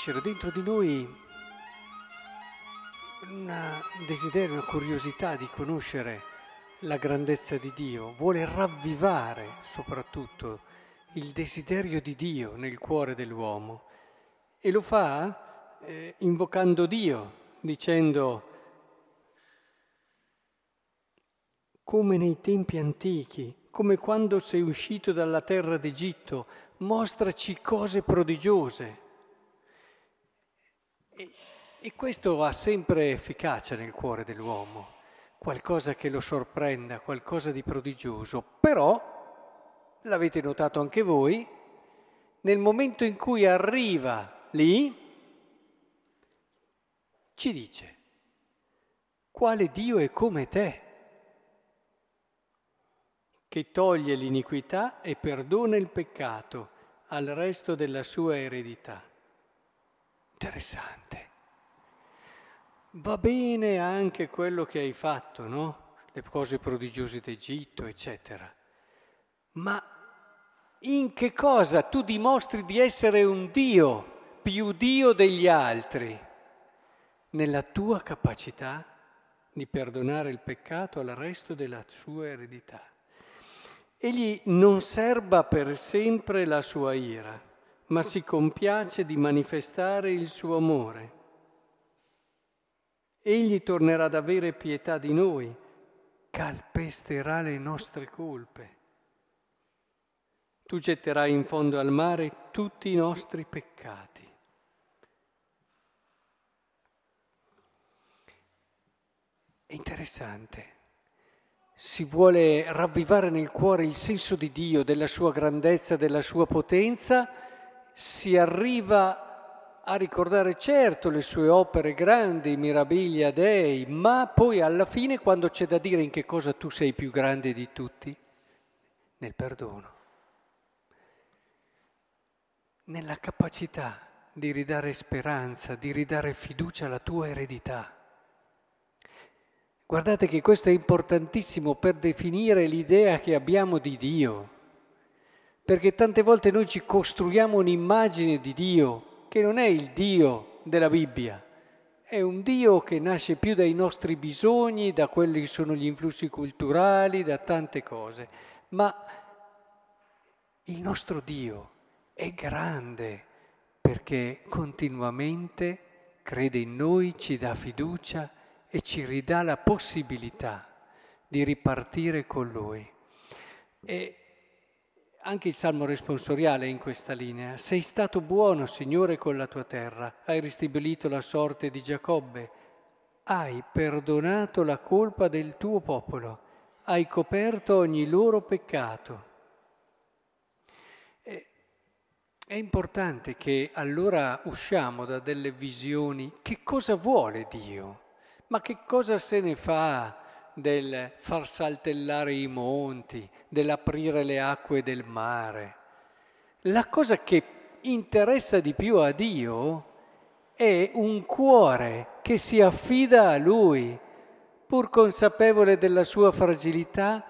crescere dentro di noi un desiderio, una curiosità di conoscere la grandezza di Dio, vuole ravvivare soprattutto il desiderio di Dio nel cuore dell'uomo e lo fa eh, invocando Dio, dicendo come nei tempi antichi, come quando sei uscito dalla terra d'Egitto, mostraci cose prodigiose. E, e questo ha sempre efficacia nel cuore dell'uomo, qualcosa che lo sorprenda, qualcosa di prodigioso. Però, l'avete notato anche voi, nel momento in cui arriva lì, ci dice, quale Dio è come te? che toglie l'iniquità e perdona il peccato al resto della sua eredità. Interessante. Va bene anche quello che hai fatto, no? Le cose prodigiose d'Egitto, eccetera. Ma in che cosa tu dimostri di essere un Dio, più Dio degli altri? Nella tua capacità di perdonare il peccato al resto della sua eredità. Egli non serba per sempre la sua ira, ma si compiace di manifestare il suo amore. Egli tornerà ad avere pietà di noi, calpesterà le nostre colpe. Tu getterai in fondo al mare tutti i nostri peccati. È interessante si vuole ravvivare nel cuore il senso di Dio, della sua grandezza, della sua potenza, si arriva a ricordare certo le sue opere grandi, mirabilia Dei, ma poi alla fine quando c'è da dire in che cosa tu sei più grande di tutti, nel perdono, nella capacità di ridare speranza, di ridare fiducia alla tua eredità. Guardate che questo è importantissimo per definire l'idea che abbiamo di Dio, perché tante volte noi ci costruiamo un'immagine di Dio che non è il Dio della Bibbia, è un Dio che nasce più dai nostri bisogni, da quelli che sono gli influssi culturali, da tante cose, ma il nostro Dio è grande perché continuamente crede in noi, ci dà fiducia e ci ridà la possibilità di ripartire con Lui. E anche il Salmo responsoriale è in questa linea. Sei stato buono, Signore, con la tua terra, hai ristabilito la sorte di Giacobbe, hai perdonato la colpa del tuo popolo, hai coperto ogni loro peccato. È importante che allora usciamo da delle visioni. Che cosa vuole Dio? Ma che cosa se ne fa del far saltellare i monti, dell'aprire le acque del mare? La cosa che interessa di più a Dio è un cuore che si affida a Lui, pur consapevole della sua fragilità,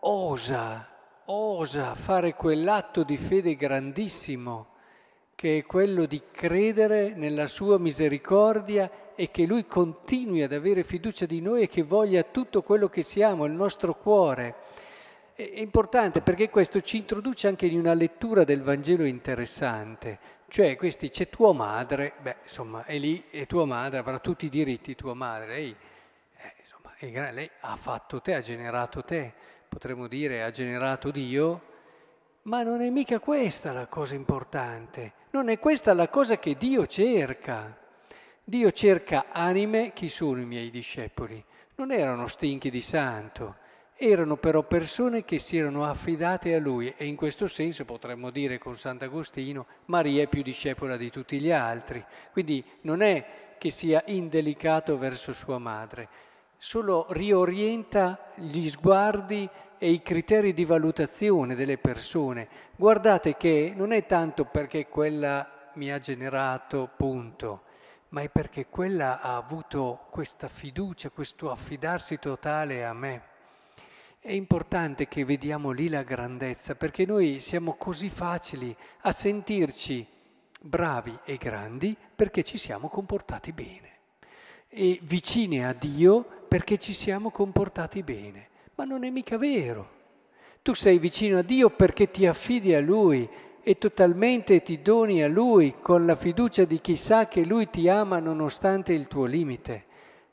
osa, osa fare quell'atto di fede grandissimo che è quello di credere nella sua misericordia e che Lui continui ad avere fiducia di noi e che voglia tutto quello che siamo, il nostro cuore. È importante perché questo ci introduce anche in una lettura del Vangelo interessante, cioè questi c'è tua madre, beh insomma è lì e tua madre avrà tutti i diritti, tua madre, lei, eh, insomma, è, lei ha fatto te, ha generato te, potremmo dire ha generato Dio, ma non è mica questa la cosa importante. Non è questa la cosa che Dio cerca. Dio cerca anime, chi sono i miei discepoli? Non erano stinchi di santo, erano però persone che si erano affidate a Lui e in questo senso potremmo dire con Sant'Agostino, Maria è più discepola di tutti gli altri. Quindi non è che sia indelicato verso sua madre, solo riorienta gli sguardi e i criteri di valutazione delle persone. Guardate che non è tanto perché quella mi ha generato punto, ma è perché quella ha avuto questa fiducia, questo affidarsi totale a me. È importante che vediamo lì la grandezza, perché noi siamo così facili a sentirci bravi e grandi perché ci siamo comportati bene e vicini a Dio perché ci siamo comportati bene. Ma non è mica vero. Tu sei vicino a Dio perché ti affidi a Lui e totalmente ti doni a Lui con la fiducia di chi sa che Lui ti ama nonostante il tuo limite.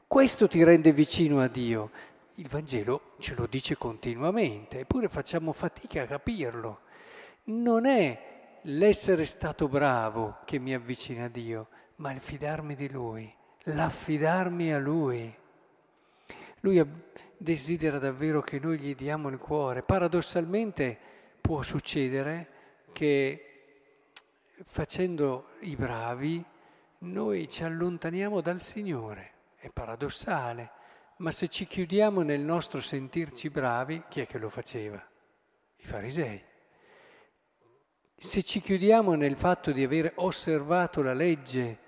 Questo ti rende vicino a Dio. Il Vangelo ce lo dice continuamente, eppure facciamo fatica a capirlo. Non è l'essere stato bravo che mi avvicina a Dio, ma il fidarmi di Lui, l'affidarmi a Lui. Lui desidera davvero che noi gli diamo il cuore. Paradossalmente può succedere che facendo i bravi noi ci allontaniamo dal Signore. È paradossale, ma se ci chiudiamo nel nostro sentirci bravi, chi è che lo faceva? I farisei. Se ci chiudiamo nel fatto di aver osservato la legge,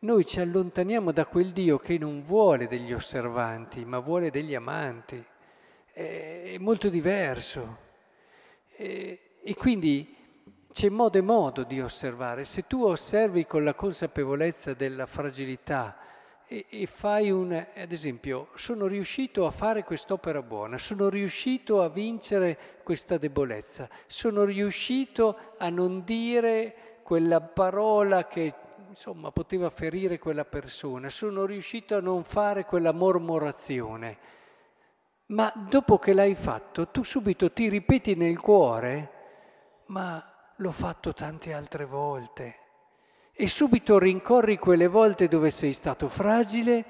noi ci allontaniamo da quel Dio che non vuole degli osservanti, ma vuole degli amanti. È molto diverso. E, quindi c'è modo e modo di osservare. Se tu osservi con la consapevolezza della fragilità e fai un, ad esempio, sono riuscito a fare quest'opera buona, sono riuscito a vincere questa debolezza, sono riuscito a non dire quella parola che insomma poteva ferire quella persona, sono riuscito a non fare quella mormorazione. Ma dopo che l'hai fatto, tu subito ti ripeti nel cuore, ma l'ho fatto tante altre volte. E subito rincorri quelle volte dove sei stato fragile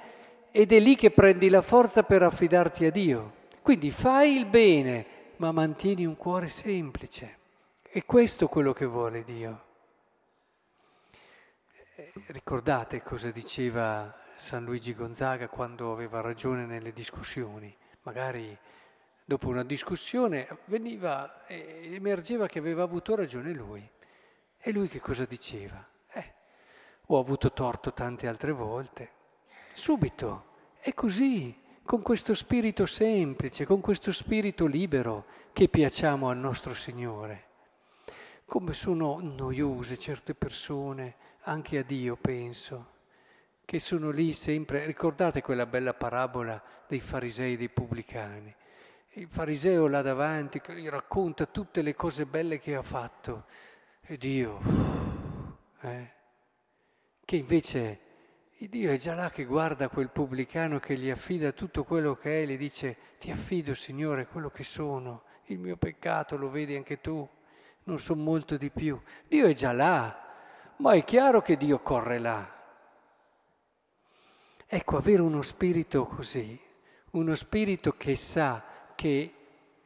ed è lì che prendi la forza per affidarti a Dio. Quindi fai il bene, ma mantieni un cuore semplice. E questo è quello che vuole Dio. Eh, ricordate cosa diceva San Luigi Gonzaga quando aveva ragione nelle discussioni? Magari dopo una discussione veniva, eh, emergeva che aveva avuto ragione lui. E lui che cosa diceva? Eh, ho avuto torto tante altre volte. Subito, è così, con questo spirito semplice, con questo spirito libero che piacciamo al nostro Signore. Come sono noiose certe persone anche a Dio penso, che sono lì sempre, ricordate quella bella parabola dei farisei e dei pubblicani, il fariseo là davanti che gli racconta tutte le cose belle che ha fatto. E Dio, eh, che invece Dio è già là che guarda quel pubblicano che gli affida tutto quello che è e gli dice ti affido Signore quello che sono, il mio peccato lo vedi anche tu, non so molto di più. Dio è già là, ma è chiaro che Dio corre là. Ecco, avere uno spirito così, uno spirito che sa che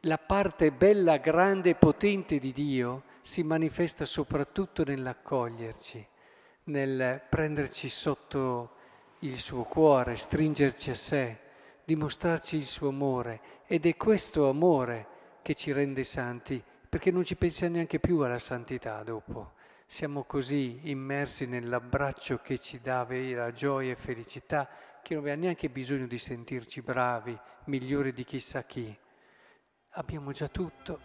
la parte bella, grande e potente di Dio si manifesta soprattutto nell'accoglierci, nel prenderci sotto il suo cuore, stringerci a sé, dimostrarci il suo amore. Ed è questo amore che ci rende santi, perché non ci pensiamo neanche più alla santità dopo siamo così immersi nell'abbraccio che ci dà vera gioia e felicità che non abbiamo neanche bisogno di sentirci bravi, migliori di chissà chi. Abbiamo già tutto